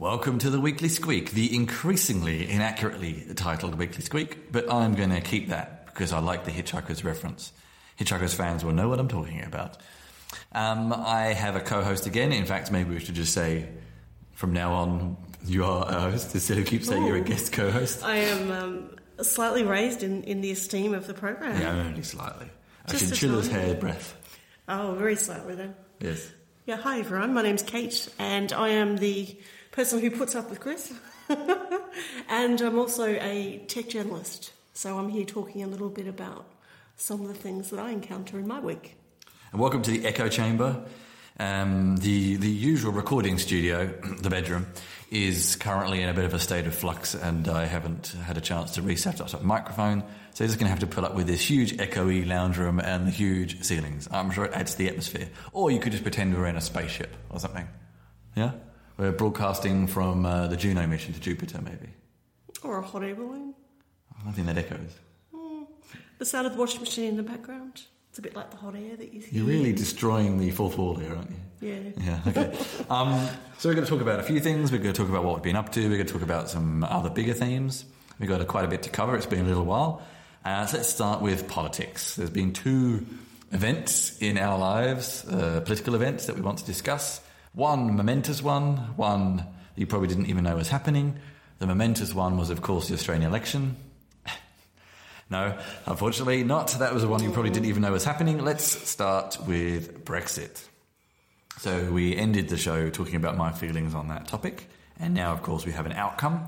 Welcome to the Weekly Squeak, the increasingly inaccurately titled Weekly Squeak, but I'm going to keep that because I like the Hitchhiker's reference. Hitchhiker's fans will know what I'm talking about. Um, I have a co-host again. In fact, maybe we should just say from now on you are a host instead of keep saying you're a guest co-host. I am um, slightly raised in, in the esteem of the program. Yeah, only slightly. Just a chinchilla's tiny hair breath. Oh, very slightly then. Yes. Yeah, hi everyone. My name's Kate, and I am the person who puts up with Chris. and I'm also a tech journalist, so I'm here talking a little bit about some of the things that I encounter in my week. And welcome to the Echo Chamber. Um, the the usual recording studio, the bedroom, is currently in a bit of a state of flux, and I haven't had a chance to reset up the microphone. So you're just going to have to put up with this huge echoey lounge room and the huge ceilings. I'm sure it adds to the atmosphere. Or you could just pretend we're in a spaceship or something. Yeah, we're broadcasting from uh, the Juno mission to Jupiter, maybe. Or a hot air balloon. I think that echoes. The sound of the washing machine in the background. It's a bit like the hot air that you hear. You're really destroying the fourth wall here, aren't you? Yeah. Yeah, okay. um, so we're going to talk about a few things. We're going to talk about what we've been up to. We're going to talk about some other bigger themes. We've got a, quite a bit to cover. It's been a little while. Uh, so let's start with politics. There's been two events in our lives, uh, political events that we want to discuss. One momentous one, one you probably didn't even know was happening. The momentous one was, of course, the Australian election. No, unfortunately not. That was the one you probably didn't even know was happening. Let's start with Brexit. So we ended the show talking about my feelings on that topic, and now, of course, we have an outcome,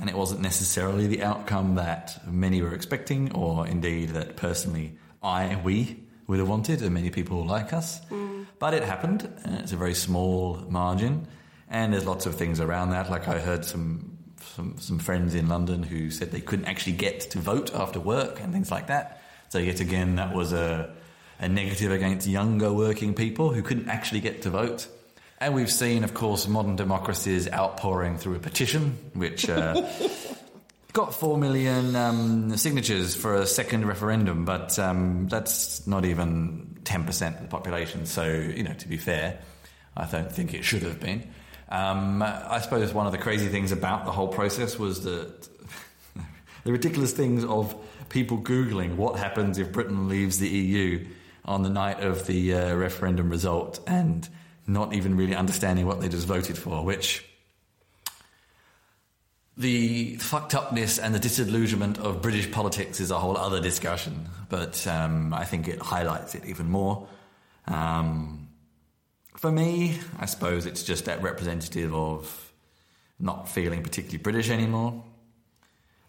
and it wasn't necessarily the outcome that many were expecting, or indeed that personally I, we would have wanted, and many people like us. Mm. But it happened, and it's a very small margin, and there's lots of things around that. Like I heard some some, some friends in London who said they couldn't actually get to vote after work and things like that. So yet again, that was a, a negative against younger working people who couldn't actually get to vote. And we've seen, of course, modern democracies outpouring through a petition, which uh, got four million um, signatures for a second referendum, but um, that's not even ten percent of the population. So, you know, to be fair, I don't think it should have been. Um, I suppose one of the crazy things about the whole process was that the ridiculous things of people googling what happens if Britain leaves the EU on the night of the uh, referendum result and not even really understanding what they just voted for, which the fucked upness and the disillusionment of British politics is a whole other discussion, but um, I think it highlights it even more. Um, for me, I suppose it's just that representative of not feeling particularly British anymore.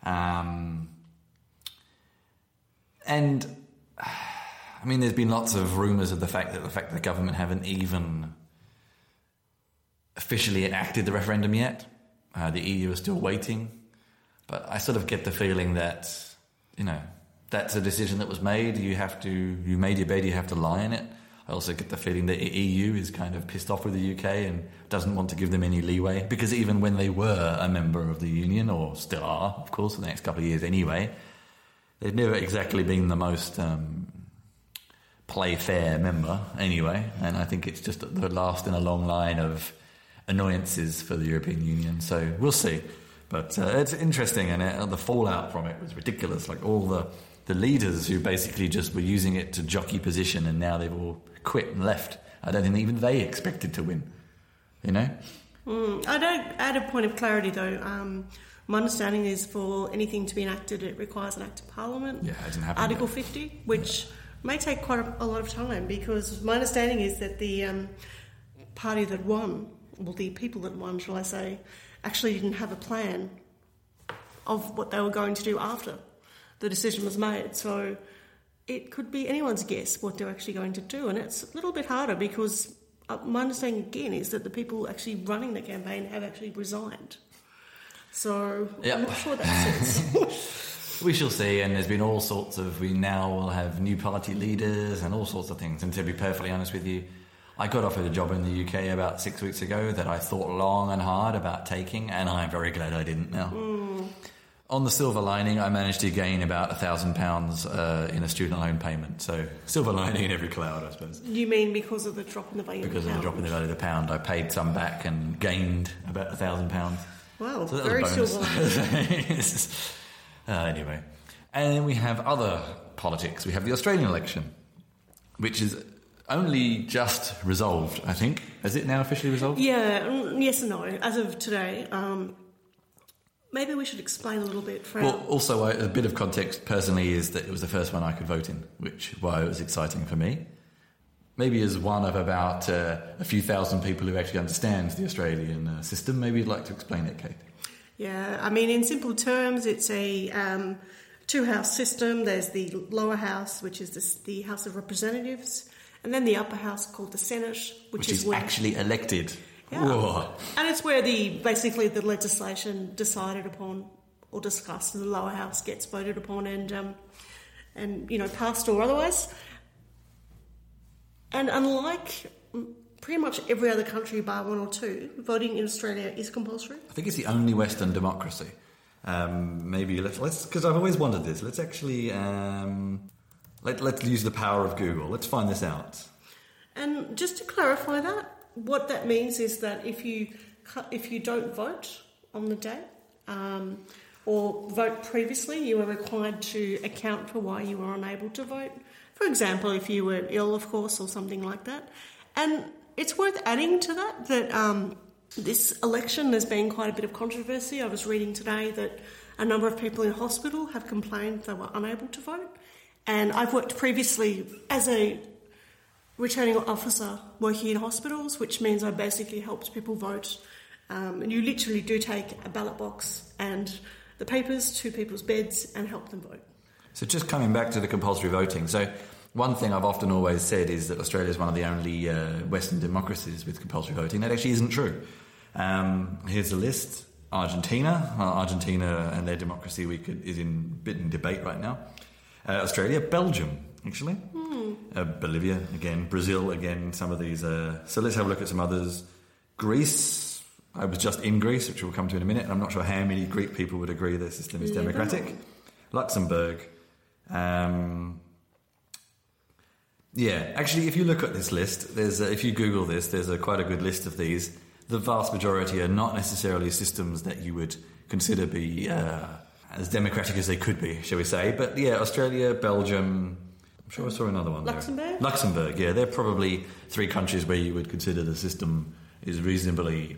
Um, and I mean, there's been lots of rumours of the fact that the fact that the government haven't even officially enacted the referendum yet. Uh, the EU is still waiting, but I sort of get the feeling that you know that's a decision that was made. You have to you made your bed, you have to lie in it. I also get the feeling that the EU is kind of pissed off with the UK and doesn't want to give them any leeway because even when they were a member of the union, or still are, of course, for the next couple of years anyway, they've never exactly been the most um, play fair member anyway. And I think it's just the last in a long line of annoyances for the European Union. So we'll see. But uh, it's interesting, and uh, the fallout from it was ridiculous. Like all the the leaders who basically just were using it to jockey position, and now they've all quit and left. I don't think even they expected to win. You know? Mm, I don't add a point of clarity though. Um, my understanding is for anything to be enacted, it requires an act of parliament. Yeah, it hasn't happened Article yet. 50, which may take quite a, a lot of time because my understanding is that the um, party that won, well, the people that won, shall I say, actually didn't have a plan of what they were going to do after the decision was made. So it could be anyone's guess what they're actually going to do, and it's a little bit harder because uh, my understanding again is that the people actually running the campaign have actually resigned. So Yeah. I'm not sure that sense. We shall see, and there's been all sorts of. We now will have new party leaders and all sorts of things. And to be perfectly honest with you, I got offered a job in the UK about six weeks ago that I thought long and hard about taking, and I'm very glad I didn't now. On the silver lining, I managed to gain about a thousand pounds uh, in a student loan payment. So silver lining in every cloud, I suppose. You mean because of the drop in the value Because of of the drop in the value of the pound, I paid some back and gained about a thousand pounds. Wow, So very was a bonus. silver lining. uh, anyway, and then we have other politics. We have the Australian election, which is only just resolved. I think is it now officially resolved? Yeah, mm, yes and no. As of today, um, maybe we should explain a little bit Well, also I- a bit of context personally is that it was the first one I could vote in, which why it was exciting for me. Maybe as one of about uh, a few thousand people who actually understands the Australian uh, system, maybe you'd like to explain it, Kate. Yeah, I mean, in simple terms, it's a um, two house system. There's the lower house, which is the, the House of Representatives, and then the upper house called the Senate, which, Which is where, actually elected. Yeah. Whoa. and it's where the basically the legislation decided upon or discussed in the lower house gets voted upon and um, and you know passed or otherwise. And unlike pretty much every other country, bar one or two, voting in Australia is compulsory. I think it's the only Western democracy. Um, maybe let's let's because I've always wondered this. Let's actually um, let let's use the power of Google. Let's find this out. And just to clarify that, what that means is that if you if you don't vote on the day um, or vote previously, you are required to account for why you were unable to vote. For example, if you were ill, of course, or something like that. And it's worth adding to that that um, this election there's been quite a bit of controversy. I was reading today that a number of people in hospital have complained they were unable to vote. And I've worked previously as a returning officer working in hospitals, which means I basically helped people vote. Um, and you literally do take a ballot box and the papers to people's beds and help them vote. So just coming back to the compulsory voting. So one thing I've often always said is that Australia is one of the only uh, Western democracies with compulsory voting. That actually isn't true. Um, here's a list: Argentina, uh, Argentina and their democracy could, is in bit in debate right now. Uh, Australia, Belgium, actually, uh, Bolivia again, Brazil again. Some of these. Uh, so let's have a look at some others. Greece. I was just in Greece, which we'll come to in a minute, and I'm not sure how many Greek people would agree their system is Yeah. democratic. Luxembourg. Um, yeah, actually, if you look at this list, there's a, if you Google this, there's a quite a good list of these. The vast majority are not necessarily systems that you would consider be uh, as democratic as they could be, shall we say? But yeah, Australia, Belgium. I'm sure I saw another one. there. Luxembourg? Luxembourg, yeah, they're probably three countries where you would consider the system is reasonably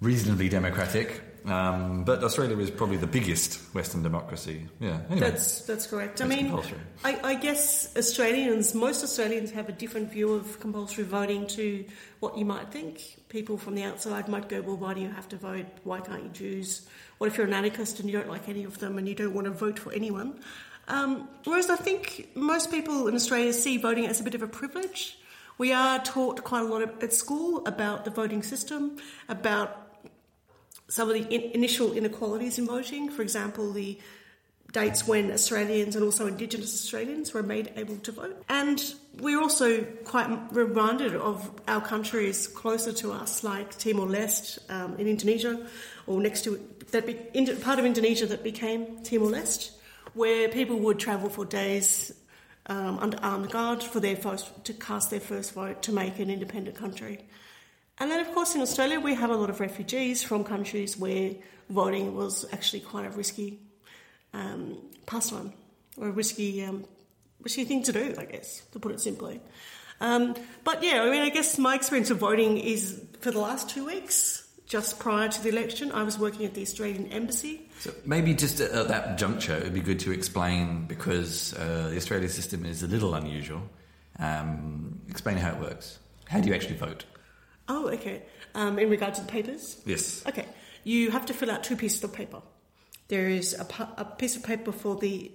reasonably democratic. Um, but Australia is probably the biggest Western democracy. Yeah. Anyway, That's that's correct. I mean, compulsory. I, I guess Australians, most Australians have a different view of compulsory voting to what you might think. People from the outside might go, "Well, why do you have to vote? Why can't you choose? If you're an anarchist and you don't like any of them and you don't want to vote for anyone?" Um, whereas I think most people in Australia see voting as a bit of a privilege. We are taught quite a lot at school about the voting system, about some of the in- initial inequalities in voting. For example, the dates when Australians and also Indigenous Australians were made able to vote. And we're also quite reminded of our countries closer to us, like Timor Leste um, in Indonesia, or next to that be, in, part of Indonesia that became Timor Leste, where people would travel for days um, under armed guard for their first, to cast their first vote to make an independent country. And then, of course, in Australia, we have a lot of refugees from countries where voting was actually quite a risky um, pastime or a risky, um, risky thing to do, I guess, to put it simply. Um, but yeah, I mean, I guess my experience of voting is for the last two weeks, just prior to the election, I was working at the Australian Embassy. So maybe just at, at that juncture, it would be good to explain because uh, the Australian system is a little unusual. Um, explain how it works. How do you actually vote? Oh, okay. Um, in regard to the papers? Yes. Okay, you have to fill out two pieces of paper. There is a, pu- a piece of paper for the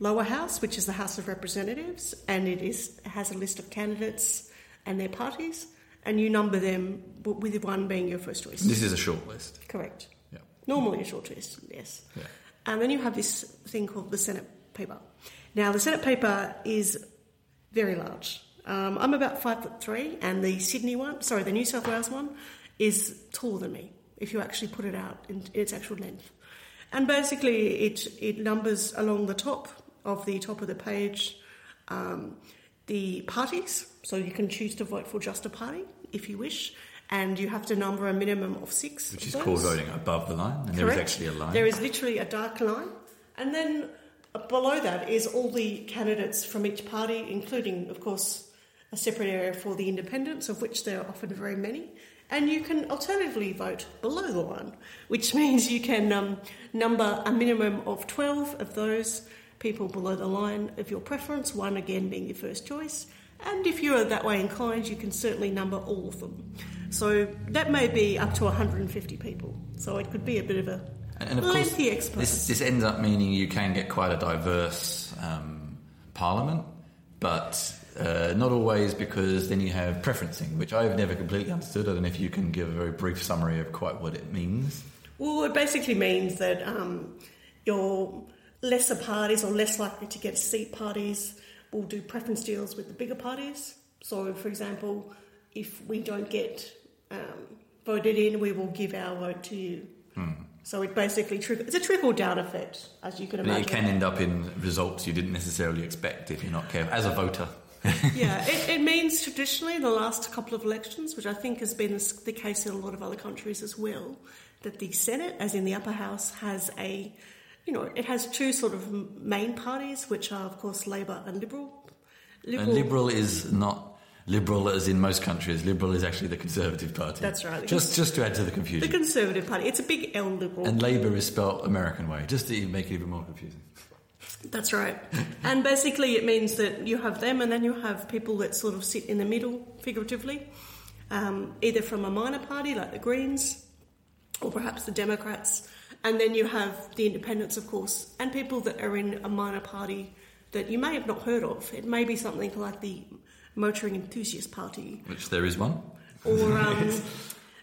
lower house, which is the House of Representatives, and it is has a list of candidates and their parties, and you number them with one being your first choice. This is a short list. Correct. Yeah. Normally a short list, yes. Yeah. And then you have this thing called the Senate paper. Now, the Senate paper is very large. Um, I'm about five foot three, and the Sydney one, sorry, the New South Wales one, is taller than me if you actually put it out in, in its actual length. And basically, it, it numbers along the top of the top of the page um, the parties. So you can choose to vote for just a party if you wish. And you have to number a minimum of six. Which of is those. called voting above the line, and there is actually a line. There is literally a dark line. And then below that is all the candidates from each party, including, of course, a separate area for the independents, of which there are often very many. And you can alternatively vote below the line, which means you can um, number a minimum of 12 of those people below the line of your preference, one again being your first choice. And if you're that way inclined, you can certainly number all of them. So that may be up to 150 people. So it could be a bit of a And of course, lengthy exercise. this, this ends up meaning you can get quite a diverse um, parliament, but uh, not always because then you have preferencing, which I've never completely understood. I don't know if you can give a very brief summary of quite what it means. Well, it basically means that um, your lesser parties or less likely to get a seat parties will do preference deals with the bigger parties. So, for example, if we don't get um, voted in, we will give our vote to you. So it basically trickle, it's a trickle down effect, as you can But imagine. it can end up in results you didn't necessarily expect if you're not careful, as a voter. yeah, it, it means traditionally in the last couple of elections, which I think has been the case in a lot of other countries as well, that the Senate, as in the upper house, has a, you know, it has two sort of main parties, which are of course Labor and Liberal. And Liberal is not liberal as in most countries. Liberal is actually the Conservative Party. That's right. Just, just to add to the confusion. the. Conservative Party. It's a big L Liberal. and Labour is spelt American way, just to make it even more confusing. That's right. and basically, it means that you have them, and then you have people that sort of sit in the middle, figuratively, um, either from a minor party like the Greens, or perhaps the Democrats, and then you have the Independents, of course, and people that are in a minor party that you may have not heard of. It may be something like the Motoring Enthusiast Party, Which there is one. or um,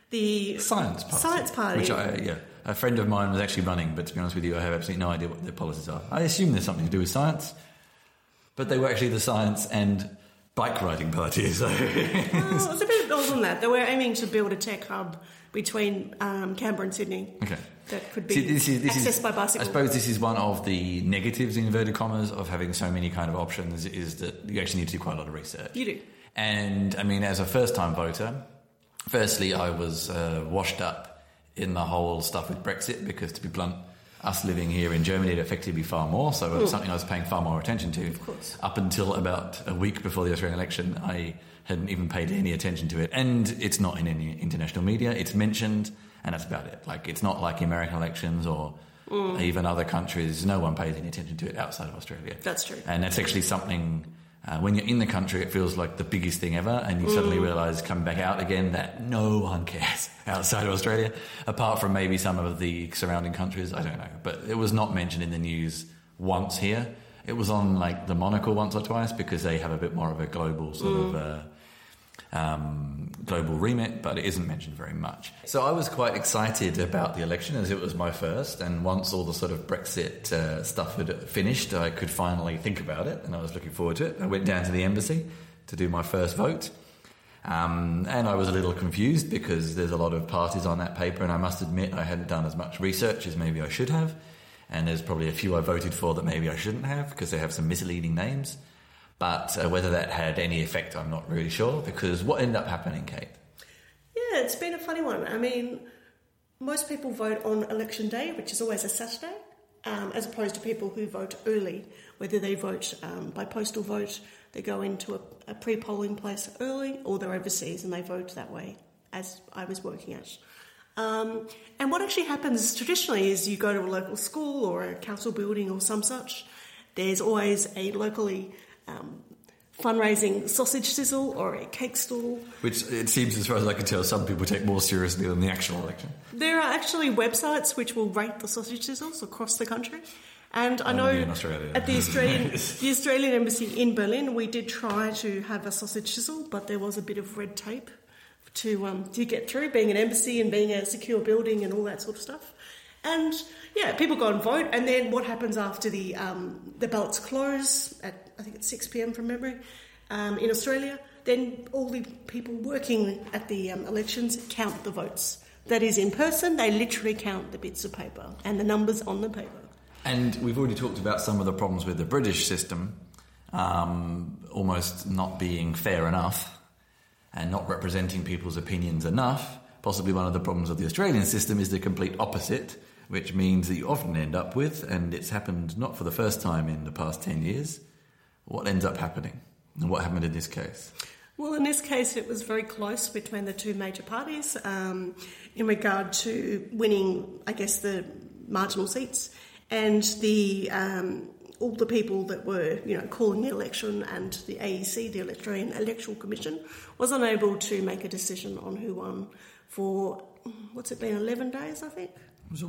the Science Party. Science Party. Which I, yeah, a friend of mine was actually running, but to be honest with you, I have absolutely no idea what their policies are. I assume there's something to do with science, but they were actually the science and bike riding party. So Oh, it's a bit more than that. They were aiming to build a tech hub between um, Canberra and Sydney okay. That could be See, this is, this accessed is, by bicycle. I suppose this is one of the negatives, in inverted commas, of having so many kind of options, is that you actually need to do quite a lot of research. You do. And I mean, as a first time voter, firstly, I was uh, washed up in the whole stuff with Brexit because, to be blunt, us living here in Germany it affected me far more. So it was something I was paying far more attention to. Of course. Up until about a week before the Australian election, I hadn't even paid any attention to it. And it's not in any international media. It's mentioned, and that's about it. Like, it's not like American elections or even other countries. No one pays any attention to it outside of Australia. That's true. And that's actually something, uh, when you're in the country, it feels like the biggest thing ever. And you suddenly realise coming back out again that no one cares outside of Australia, apart from maybe some of the surrounding countries. I don't know. But it was not mentioned in the news once here. It was on like the Monocle once or twice because they have a bit more of a global sort of. Uh, um, global remit, but it isn't mentioned very much. So I was quite excited about the election as it was my first, and once all the sort of Brexit uh, stuff had finished, I could finally think about it, and I was looking forward to it. I went down to the embassy to do my first vote. Um, and I was a little confused because there's a lot of parties on that paper, and I must admit I hadn't done as much research as maybe I should have. And there's probably a few I voted for that maybe I shouldn't have because they have some misleading names. But uh, whether that had any effect, I'm not really sure because what ended up happening, Kate? Yeah, it's been a funny one. I mean, most people vote on election day, which is always a Saturday, um, as opposed to people who vote early, whether they vote um, by postal vote, they go into a, a pre polling place early, or they're overseas and they vote that way, as I was working at. Um, and what actually happens traditionally is you go to a local school or a council building or some such. There's always a locally um, fundraising sausage sizzle or a cake stall. Which it seems, as far as I can tell, some people take more seriously than the actual election. There are actually websites which will rate the sausage sizzles across the country. And I know at the Australian the Australian embassy in Berlin, we did try to have a sausage sizzle, but there was a bit of red tape to um, to get through, being an embassy and being a secure building and all that sort of stuff. And yeah, people go and vote, and then what happens after the um, the ballots close at I think it's six pm from memory um, in Australia? Then all the people working at the um, elections count the votes that is in person, they literally count the bits of paper and the numbers on the paper. And we've already talked about some of the problems with the British system, um, almost not being fair enough and not representing people's opinions enough. Possibly one of the problems of the Australian system is the complete opposite, which means that you often end up with, and it's happened not for the first time in the past 10 years, what ends up happening. And what happened in this case? Well, in this case, it was very close between the two major parties um, in regard to winning, I guess, the marginal seats and the um, all the people that were, you know, calling the election and the AEC, the Electoral Commission, was unable to make a decision on who won for what's it been, eleven days, I think.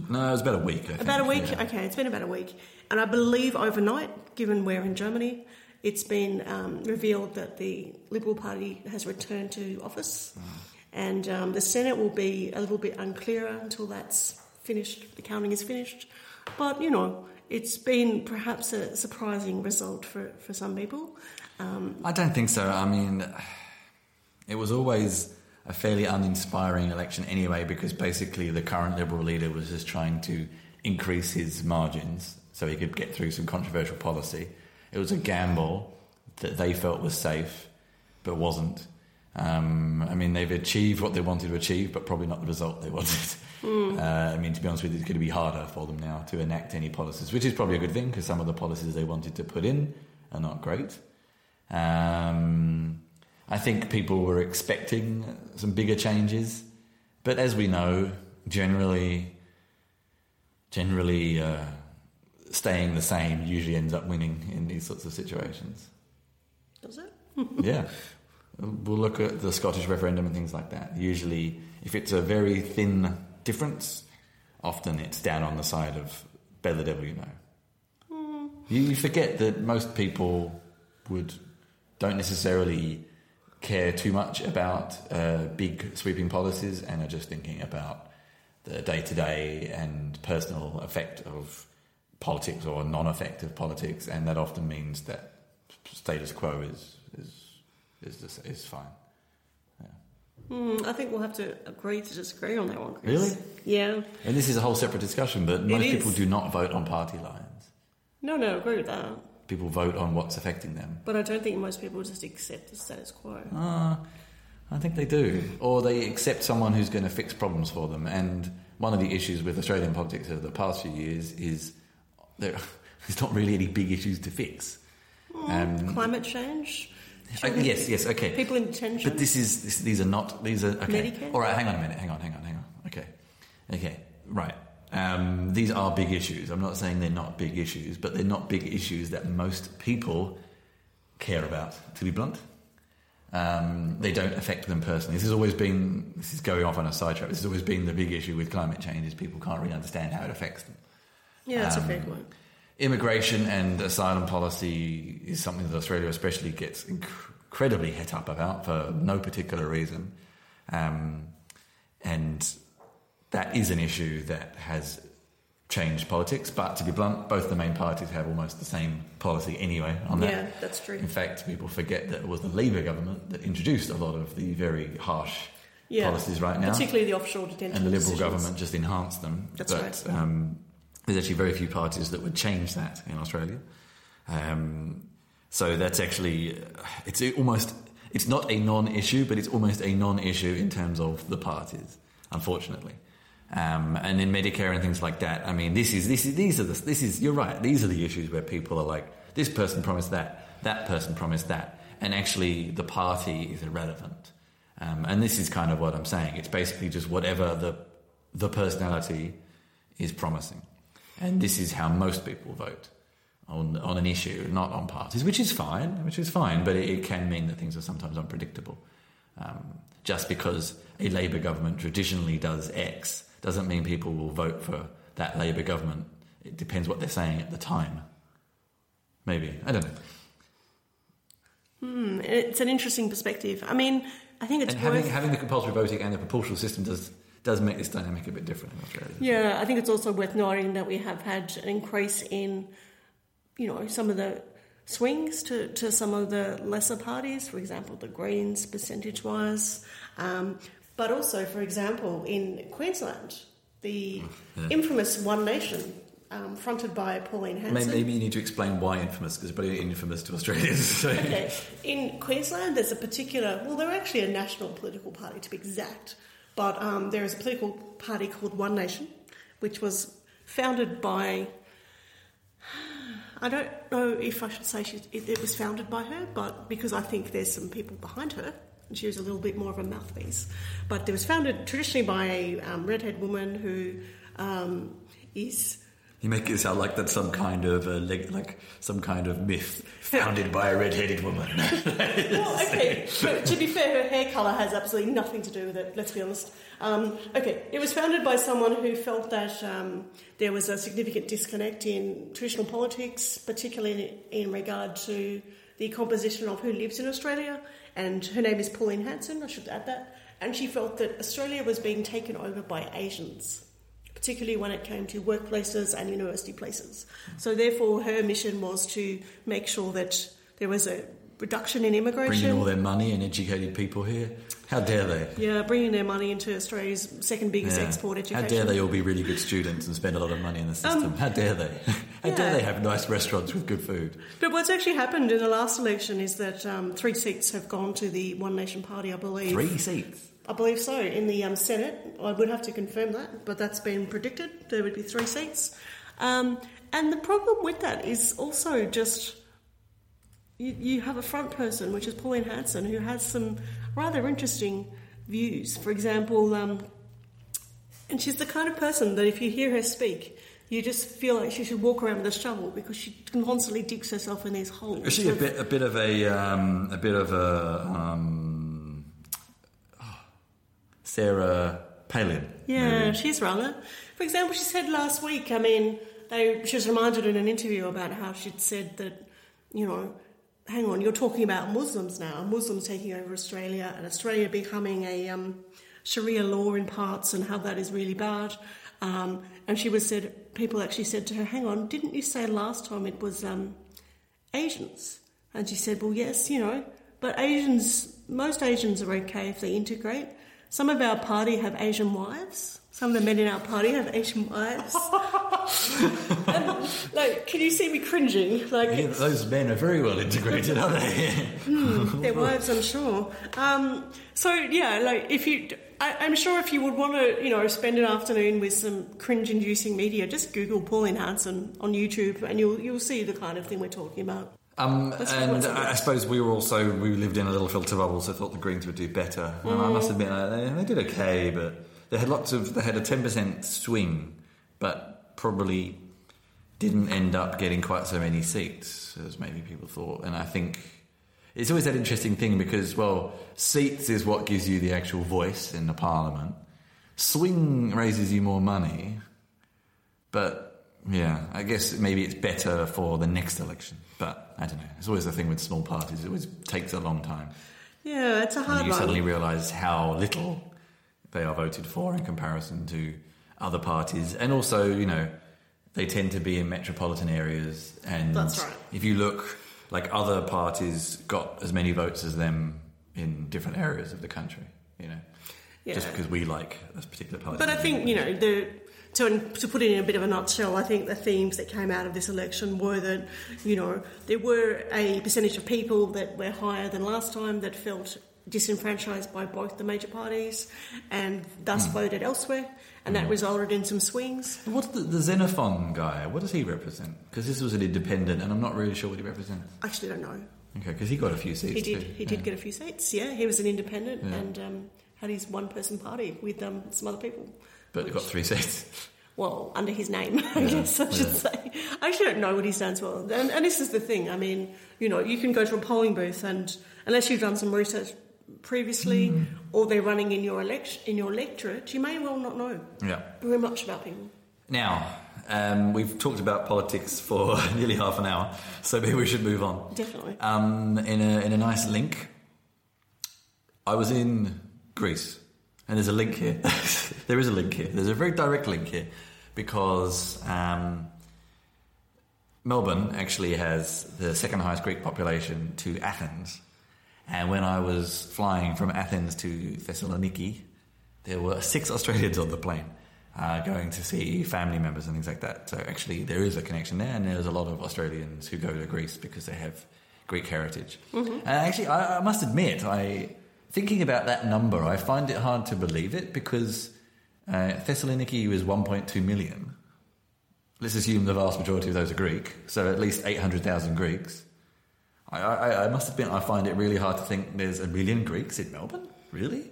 No, it was about a week. About a week. Yeah. Okay, it's been about a week, and I believe overnight, given we're in Germany, it's been um, revealed that the Liberal Party has returned to office, Mm. and um, the Senate will be a little bit unclear until that's finished. The counting is finished, but you know, it's been perhaps a surprising result for for some people. Um, I don't think so. I mean, it was always a fairly uninspiring election anyway, because basically the current Liberal leader was just trying to increase his margins so he could get through some controversial policy. It was a gamble that they felt was safe, but wasn't. Um, I mean, they've achieved what they wanted to achieve, but probably not the result they wanted. Uh, I mean, to be honest with you, it's going to be harder for them now to enact any policies, which is probably a good thing because some of the policies they wanted to put in are not great. Um, I think people were expecting some bigger changes, but as we know, generally, generally uh, staying the same usually ends up winning in these sorts of situations. does it? yeah. We'll look at the Scottish referendum and things like that. Usually, if it's a very thin difference, often it's down on the side of better the devil you know. You, you forget that most people would don't necessarily care too much about uh, big sweeping policies and are just thinking about the day to day and personal effect of politics or non effect of politics, and that often means that status quo is is is, is fine. Hmm, I think we'll have to agree to disagree on that one, Chris. Really? Yeah. And this is a whole separate discussion, but most people do not vote on party lines. No, no, I agree with that. People vote on what's affecting them. But I don't think most people just accept the status quo. Uh, I think they do. Or they accept someone who's going to fix problems for them. And one of the issues with Australian politics over the past few years is there, there's not really any big issues to fix. Um, Climate change, uh, yes, yes, okay. people in detention. But this is this, these are not these are okay. Medicare? All right, hang on a minute. Hang on, hang on, hang on. Okay, okay, right. Um, these are big issues. I'm not saying they're not big issues, but they're not big issues that most people care about. To be blunt, um, they don't affect them personally. This has always been. This is going off on a sidetrack. This has always been the big issue with climate change: is people can't really understand how it affects them. yeah, that's um, a fair point. Immigration and asylum policy is something that Australia especially gets inc- incredibly het up about for no particular reason. Um, and that is an issue that has changed politics, but to be blunt, both the main parties have almost the same policy anyway on that. Yeah, that's true. In fact, people forget that it was the Labor government that introduced a lot of the very harsh Yeah, policies right now particularly the offshore detention. and the Liberal decisions. government just enhanced them. That's but, right. Um, there's actually very few parties that would change that in Australia. Um, so that's actually it's almost it's not a non-issue, but it's almost a non-issue in terms of the parties, unfortunately. Um, and in Medicare and things like that, I mean, this is this is these are the this is you're right. These are the issues where people are like, this person promised that, that person promised that, and actually the party is irrelevant. Um, and this is kind of what I'm saying. It's basically just whatever the the personality is promising, and this is how most people vote on on an issue, not on parties, which is fine, which is fine, but it, it can mean that things are sometimes unpredictable. Um, just because a Labour government traditionally does X doesn't mean people will vote for that Labour government. It depends what they're saying at the time. Maybe I don't know. Hmm, it's an interesting perspective. I mean, I think it's And worth. having having the compulsory voting and the proportional system does does make this dynamic a bit different in Australia. Yeah, I think it's also worth noting that we have had an increase in, you know, some of the swings to, to some of the lesser parties. For example, the Greens, percentage wise. Um, But also, for example, in Queensland, the Yeah. infamous One Nation, um, fronted by Pauline Hanson. maybe you need to explain why infamous, because it's probably infamous to Australians. So. Okay. In Queensland, there's a particular, well, they're actually a national political party to be exact, but um, there is a political party called One Nation, which was founded by, I don't know if I should say she, it, it was founded by her, but because I think there's some people behind her, she was a little bit more of a mouthpiece. But it was founded traditionally by a um, redhead woman who um, is You make it sound like that's some kind of leg, like some kind of myth founded by a red-headed woman. well, okay. But to be fair, her hair colour has absolutely nothing to do with it. Let's be honest. Um, okay, it was founded by someone who felt that um, there was a significant disconnect in traditional politics, particularly in, in regard to the composition of who lives in Australia. And her name is Pauline Hanson. I should add that. And she felt that Australia was being taken over by Asians particularly when it came to workplaces and university places. So, therefore, her mission was to make sure that there was a reduction in immigration. Bringing all their money and educated people here. How dare they? yeah, bringing their money into Australia's second biggest Yeah. export education. How dare they all be really good students and spend a lot of money in the system? Um, How dare they? How yeah. dare they have nice restaurants with good food? But what's actually happened in the last election is that um, three seats have gone to the One Nation Party, I believe. Three seats. I believe so. In the um, Senate, I would have to confirm that, but that's been predicted. There would be three seats. Um, and the problem with that is also just you, you have a front person, which is Pauline Hanson, who has some rather interesting views. For example, um, and she's the kind of person that if you hear her speak, you just feel like she should walk around with a shovel because she constantly digs herself in these holes. Is she a bit, a bit of a, um, a bit of a um, oh, Sarah Palin? Yeah, maybe? she's rather. For example, she said last week, I mean, they, she was reminded in an interview about how she'd said that, you know, hang on, you're talking about Muslims now, Muslims taking over Australia and Australia becoming a um, Sharia law in parts and how that is really bad. Um, and she was said, people actually said to her, hang on, didn't you say last time it was um, Asians? And she said, well, yes, you know, but Asians, most Asians are okay if they integrate. Some of our party have Asian wives. Some of the men in our party have Asian wives. and, like, can you see me cringing? Like, Yeah, those men are very well integrated, aren't they? their wives, I'm sure. Um, so yeah, like if you, I, I'm sure if you would want to, you know, spend an afternoon with some cringe-inducing media, just Google Pauline Hanson on YouTube, and you'll you'll see the kind of thing we're talking about. Um, and I I suppose we were also we lived in a little filter bubble, so thought the Greens would do better. And I Mm. must admit, uh, they, they did okay, but they had lots of they had a ten percent swing, but probably didn't end up getting quite so many seats as maybe people thought. And I think it's always that interesting thing because well, seats is what gives you the actual voice in the parliament. Swing raises you more money, but yeah, I guess maybe it's better for the next election. But I don't know. It's always the thing with small parties. It always takes a long time. Yeah, it's a And hard you one. suddenly realise how little they are voted for in comparison to other parties. And also, you know, they tend to be in metropolitan areas. And That's right. if you look, like other parties got as many votes as them in different areas of the country, you know, just because we like a particular party. But I think you know the. To, to put it in a bit of a nutshell, I think the themes that came out of this election were that, you know, there were a percentage of people that were higher than last time that felt disenfranchised by both the major parties and thus Hmm. voted elsewhere, and that resulted in some swings. What's the, the Xenophon guy? What does he represent? Because this was an independent, and I'm not really sure what he represents. I actually don't know. Okay, because he got a few seats. He did. too. He did get a few seats. Yeah, he was an independent Yeah. and um, had his one-person party with um, some other people. but he got three seats. well, under his name, I Yeah, guess I should say. I actually don't know what he stands for. And, and this is the thing. I mean, you know, you can go to a polling booth and unless you've done some research previously Hmm. or they're running in your elect- in your electorate, you may well not know Yeah. very much about people. Now, um, we've talked about politics for nearly half an hour, so maybe we should move on. Definitely. Um, in, a, in a nice link, I was in Greece, and there's a link here. there is a link here. There's a very direct link here because um, Melbourne actually has the second highest Greek population to Athens. And when I was flying from Athens to Thessaloniki, there were six Australians on the plane uh, going to see family members and things like that. So actually, there is a connection there, and there's a lot of Australians who go to Greece because they have Greek heritage. And actually, I, I must admit, I thinking about that number, I find it hard to believe it because uh, Thessaloniki was 1.2 million. Let's assume the vast majority of those are Greek, so at least 800,000 Greeks. I, I, I must admit, I find it really hard to think there's a million Greeks in Melbourne. Really?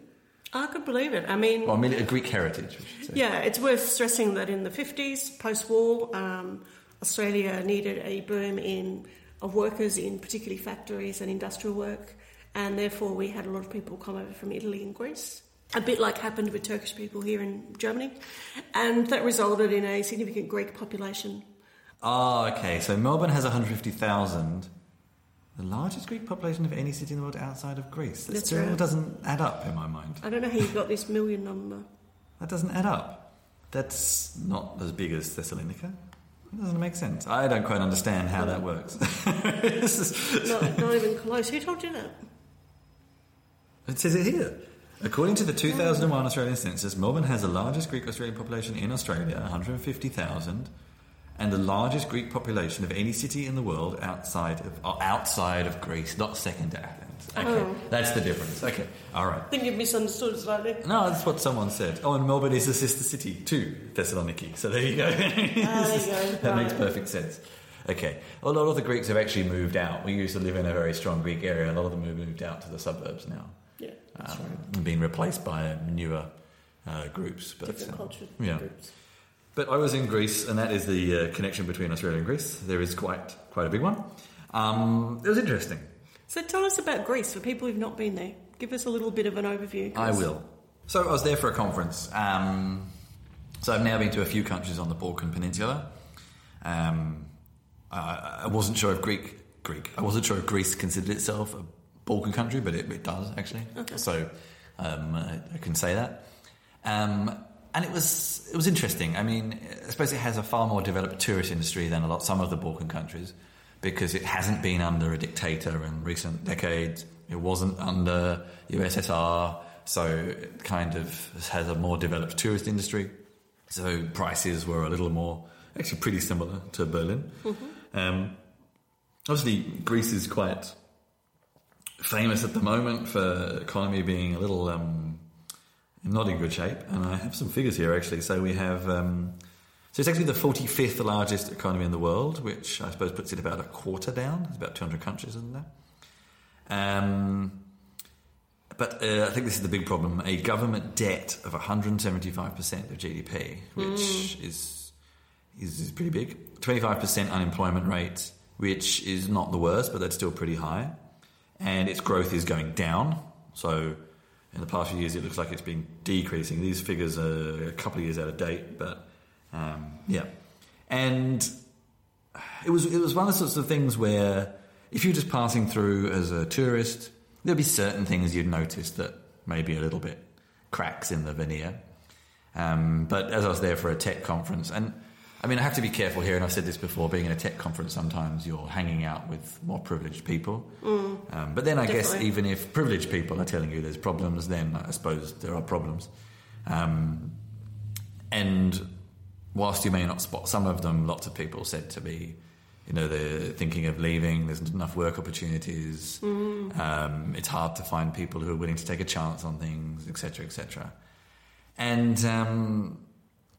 I could believe it. I mean, Well, a, million, a Greek heritage, say. yeah, it's worth stressing that in the 50s, post war, um, Australia needed a boom in of workers in particularly factories and industrial work, and therefore we had a lot of people come over from Italy and Greece. A bit like happened with Turkish people here in Germany, and that resulted in a significant Greek population. Ah, okay. So Melbourne has 150,000. The largest Greek population of any city in the world outside of Greece. That That's still right. doesn't add up in my mind. I don't know how you got this million number. That doesn't add up. That's not as big as Thessalonica. It doesn't make sense. I don't quite understand how that works. Is- Not, not even close. Who told you that? it says it here. According to the 2001 Australian census, Melbourne has the largest Greek Australian population in Australia, 150,000, and the largest Greek population of any city in the world outside of uh, outside of Greece, not second to Athens. Okay, Oh. that's the difference. Okay, all right. I think you've misunderstood slightly. No, that's what someone said. Oh, and Melbourne is a sister city to Thessaloniki. So there you go. Ah, there you go. that makes perfect sense. Okay. A lot of the Greeks have actually moved out. We used to live in a very strong Greek area. A lot of them have moved out to the suburbs now, Yeah, that's um, right. and being replaced by newer uh, groups. But, Different um, culture yeah. groups. But I was in Greece, and that is the uh, connection between Australia and Greece. There is quite quite a big one. Um, it was interesting. So tell us about Greece for people who've not been there. Give us a little bit of an overview. I will. So I was there for a conference. Um, so I've now been to a few countries on the Balkan Peninsula. Um, I, I wasn't sure if Greek, Greek. I wasn't sure if Greece considered itself a Balkan country, but it, it does actually. Okay. So um, I, I can say that. Um, and it was it was interesting. I mean, I suppose it has a far more developed tourist industry than a lot some of the Balkan countries because it hasn't been under a dictator in recent decades. It wasn't under USSR, so it kind of has a more developed tourist industry. So prices were a little more, actually pretty similar to Berlin. Um, obviously, Greece is quite famous at the moment for economy being a little um, not in good shape. And I have some figures here actually. So we have, um, so it's actually the 45th largest economy in the world, which I suppose puts it about a quarter down. There's about 200 countries, isn't there? Um, but uh, I think this is the big problem: a government debt of 175 percent of GDP, which is, is is pretty big. 25 percent unemployment rate, which is not the worst, but that's still pretty high. And its growth is going down. So, in the past few years, it looks like it's been decreasing. These figures are a couple of years out of date, but um, yeah. And it was it was one of the sorts of things where if you're just passing through as a tourist, there'll be certain things you'd notice that maybe a little bit cracks in the veneer. Um, but as I was there for a tech conference, and I mean, I have to be careful here, and I've said this before. Being in a tech conference, sometimes you're hanging out with more privileged people. Um, but then I guess even if privileged people are telling you there's problems, then I suppose there are problems. Um, and whilst you may not spot some of them, lots of people said to me, you know, they're thinking of leaving. There's not enough work opportunities. Um, it's hard to find people who are willing to take a chance on things, etc., etc. And um,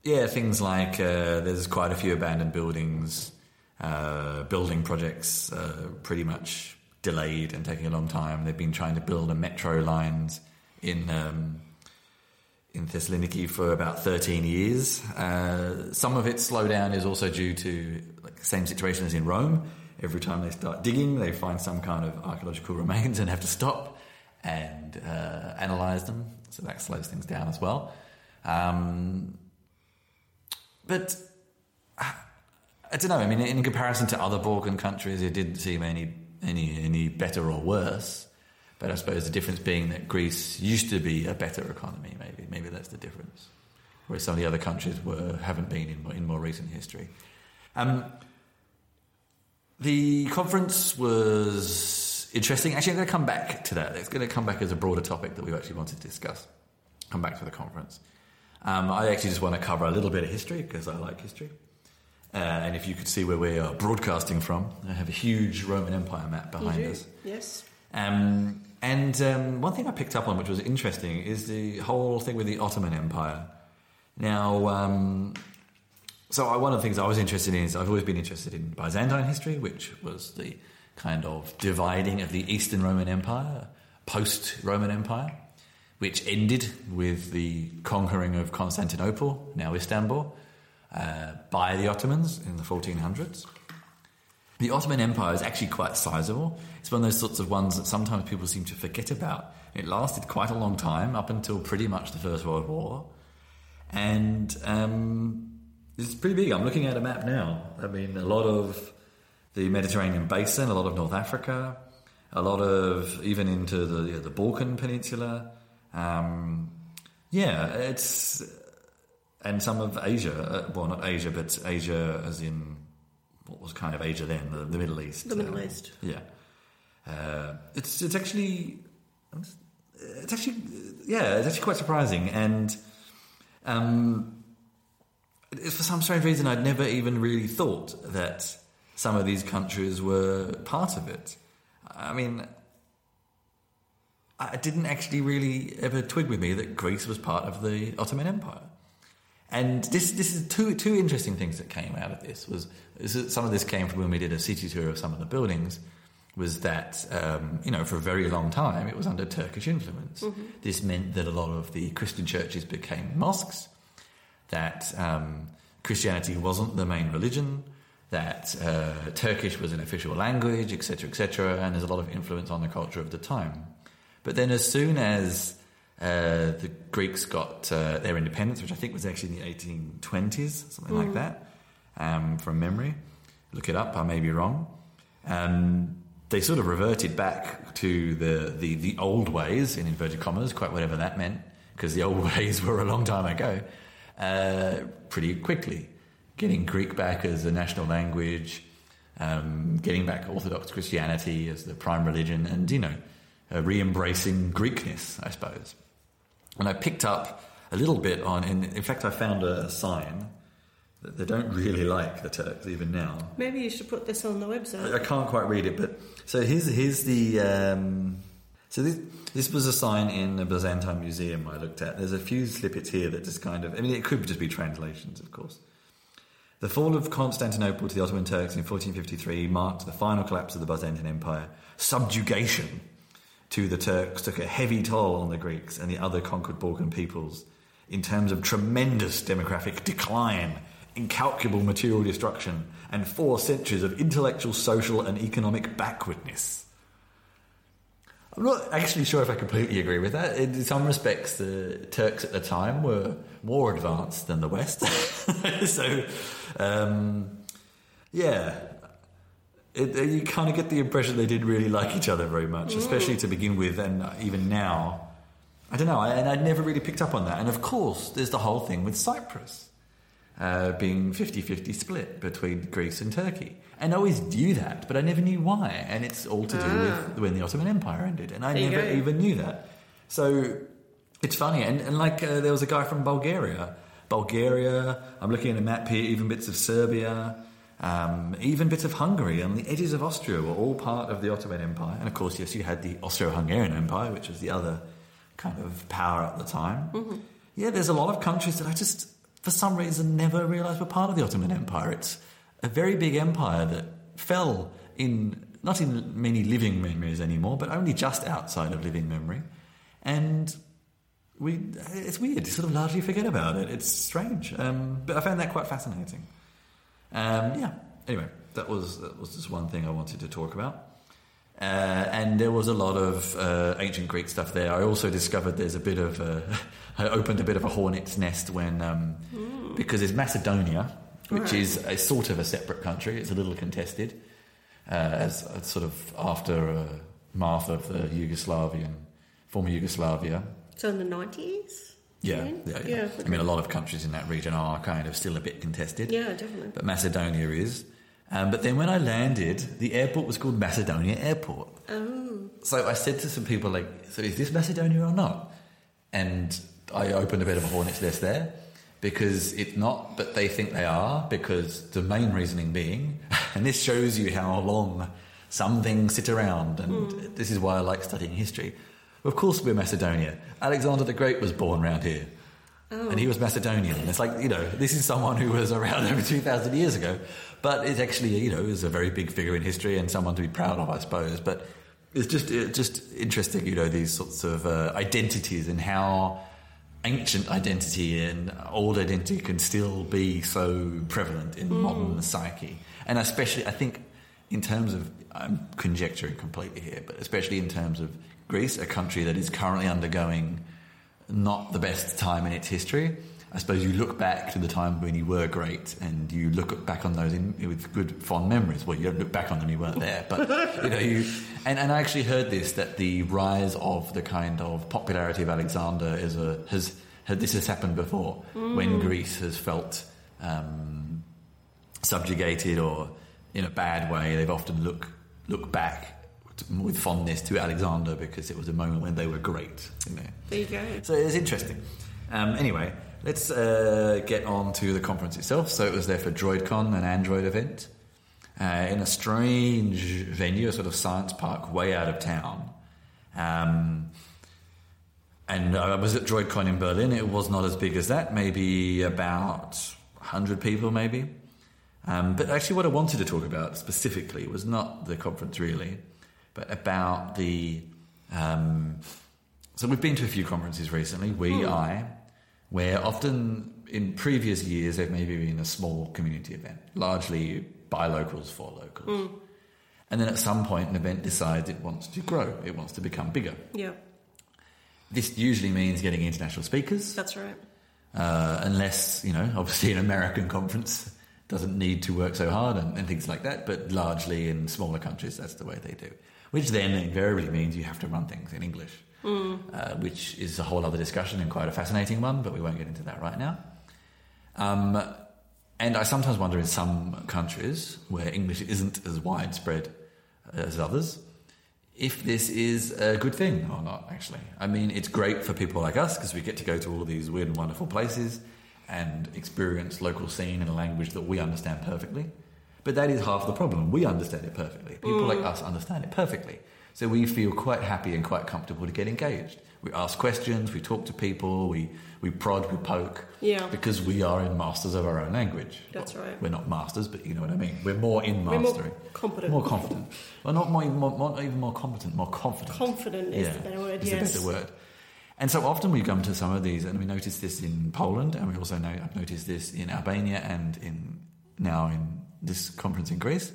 yeah, things like uh, there's quite a few abandoned buildings, uh, building projects uh, pretty much delayed and taking a long time. They've been trying to build a metro lines in um, in Thessaloniki for about 13 years. Uh, some of its slowdown is also due to like the same situation as in Rome. Every time they start digging, they find some kind of archaeological remains and have to stop and uh, analyze them. So that slows things down as well. Um, but I don't know. I mean, in comparison to other Balkan countries, it didn't seem any any any better or worse. But I suppose the difference being that Greece used to be a better economy. Maybe maybe that's the difference. Whereas some of the other countries were haven't been in, in more recent history. Um, the conference was interesting. Actually, I'm going to come back to that. It's going to come back as a broader topic that we actually wanted to discuss. come back to the conference. Um, I actually just want to cover a little bit of history because I like history. Uh, and if you could see where we are broadcasting from, I have a huge Roman Empire map behind us. Yes. Um, and um, one thing I picked up on, which was interesting, is the whole thing with the Ottoman Empire. Now, um, so I, one of the things I was interested in is I've always been interested in Byzantine history, which was the kind of dividing of the Eastern Roman Empire, post Roman Empire, which ended with the conquering of Constantinople, now Istanbul, uh, by the Ottomans in the 1400s. The Ottoman Empire is actually quite sizable. It's one of those sorts of ones that sometimes people seem to forget about. It lasted quite a long time, up until pretty much the First World War. And um, it's pretty big. I'm looking at a map now. I mean, a lot of the Mediterranean basin, a lot of North Africa, a lot of even into the, the Balkan Peninsula. Um, yeah, it's. And some of Asia. Uh, well, not Asia, but Asia as in what was kind of Asia then, the, the Middle East. The Middle um, East. Yeah, uh, it's it's actually it's actually yeah, it's actually quite surprising, and um, for some strange reason, I'd never even really thought that some of these countries were part of it. I mean. I didn't actually really ever twig with me that Greece was part of the Ottoman Empire. And this this is two two interesting things that came out of this was some of this came from when we did a city tour of some of the buildings was that um, you know for a very long time it was under Turkish influence. This meant that a lot of the Christian churches became mosques, that um, Christianity wasn't the main religion, that uh, Turkish was an official language, etc., etc., and there's a lot of influence on the culture of the time. But then as soon as uh, the Greeks got uh, their independence, which I think was actually in the 1820s, something like that, um, from memory. Look it up, I may be wrong. Um, they sort of reverted back to the, the, the old ways, in inverted commas, quite whatever that meant, because the old ways were a long time ago, uh, pretty quickly. Getting Greek back as a national language, um, getting back Orthodox Christianity as the prime religion, and, you know, uh, re embracing Greekness, I suppose. And I picked up a little bit on, and in fact, I found a sign that they don't really like the Turks even now. Maybe you should put this on the I website. I can't quite read it, but so here's here's the um, so this this was a sign in the Byzantine Museum I looked at. There's a few snippets here that just kind of I mean it could just be translations, of course. The fall of Constantinople to the Ottoman Turks in 1453 marked the final collapse of the Byzantine Empire. Subjugation to the Turks took a heavy toll on the Greeks and the other conquered Balkan peoples in terms of tremendous demographic decline, incalculable material destruction, and four centuries of intellectual, social, and economic backwardness. I'm not actually sure if I completely agree with that. In some respects, the Turks at the time were more advanced than the West. so, um, yeah, it, you kind of get the impression they didn't really like each other very much, especially to begin with, and even now. I don't know, I- and I'd never really picked up on that. And of course, there's the whole thing with Cyprus uh, being 50 50 split between Greece and Turkey. And I always knew that, but I never knew why. And it's all to do with when the Ottoman Empire ended. And I Ah. There never even knew that. So it's funny. And, and like uh, there was a guy from Bulgaria. Bulgaria, I'm looking at a map here, even bits of Serbia, um, even bits of Hungary and the edges of Austria were all part of the Ottoman Empire. And of course, yes, you had the Austro Hungarian Empire, which was the other kind of power at the time. Yeah, there's a lot of countries that I just, for some reason, never realised were part of the Ottoman Empire. It's a very big empire that fell in, not in many living memories anymore, but only just outside of living memory. And we, it's weird, you sort of largely forget about it. It's strange. Um, but I found that quite fascinating. Um, yeah, anyway, that was, that was just one thing I wanted to talk about. Uh, and there was a lot of uh, ancient Greek stuff there. I also discovered there's a bit of a, I opened a bit of a hornet's nest when um, because there's Macedonia, which Right. is a sort of a separate country. It's a little contested, uh, as as sort of after uh, math of the Yugoslavian former Yugoslavia. So in the 90s? Yeah, you yeah, yeah. Yeah, I mean, a lot of countries in that region are kind of still a bit contested Yeah, definitely. but Macedonia is. Um, but then when I landed, the airport was called Macedonia Airport. Oh. So I said to some people, like, so is this Macedonia or not? And I opened a bit of a hornet's nest there because it's not, but they think they are because the main reasoning being, and this shows you how long some things sit around, and Hmm. this is why I like studying history. Of course, we're Macedonia. Alexander the Great was born around here. Oh. And he was Macedonian. And It's like, you know, this is someone who was around over 2,000 years ago, but it's actually, you know, is a very big figure in history and someone to be proud of, I suppose. But it's just, it's just interesting, you know, these sorts of uh, identities and how ancient identity and old identity can still be so prevalent in modern psyche. And especially, I think, in terms of, I'm conjecturing completely here, but especially in terms of Greece, a country that is currently undergoing not the best time in its history. I suppose you look back to the time when you were great, and you look back on those in, with good, fond memories. Well, you don't look back on them; you weren't there, but you know you. And, and I actually heard this that the rise of the kind of popularity of Alexander is a has had this has happened before when Greece has felt um, subjugated or in a bad way. They've often look look back with fondness to Alexander because it was a moment when they were great. You know. There you go. So it's interesting. Um, anyway, let's uh, get on to the conference itself. So it was there for DroidCon, an Android event, uh, in a strange venue, a sort of science park way out of town. Um, and I was at DroidCon in Berlin. It was not as big as that, maybe about 100 people, maybe. Um, but actually, what I wanted to talk about specifically was not the conference really, but about the. Um, so we've been to a few conferences recently, we, I, where often in previous years they've maybe been a small community event, largely by locals for locals. And then at some point, an event decides it wants to grow, it wants to become bigger. Yeah, This usually means getting international speakers, that's right. uh, unless, you know, obviously an American conference doesn't need to work so hard and, and things like that, but largely in smaller countries, that's the way they do. Which then invariably means you have to run things in English, uh, which is a whole other discussion and quite a fascinating one, but we won't get into that right now. Um, and I sometimes wonder in some countries where English isn't as widespread as others, if this is a good thing or not, actually. I mean, it's great for people like us because we get to go to all of these weird and wonderful places and experience local scene in a language that we understand perfectly. But that is half the problem. We understand it perfectly. People like mm. us understand it perfectly. So we feel quite happy and quite comfortable to get engaged. We ask questions, we talk to people, we, we prod, we poke. Yeah. Because we are in masters of our own language. That's right. We're not masters, but you know what I mean. We're more in We're more mastering. competent. More confident. Well, not, more, more, not even more competent, more confident. Confident is the better word, Is yes. the better word. And so often we come to some of these, and we notice this in Poland, and we also know I've noticed this in Albania and in now in this conference in Greece.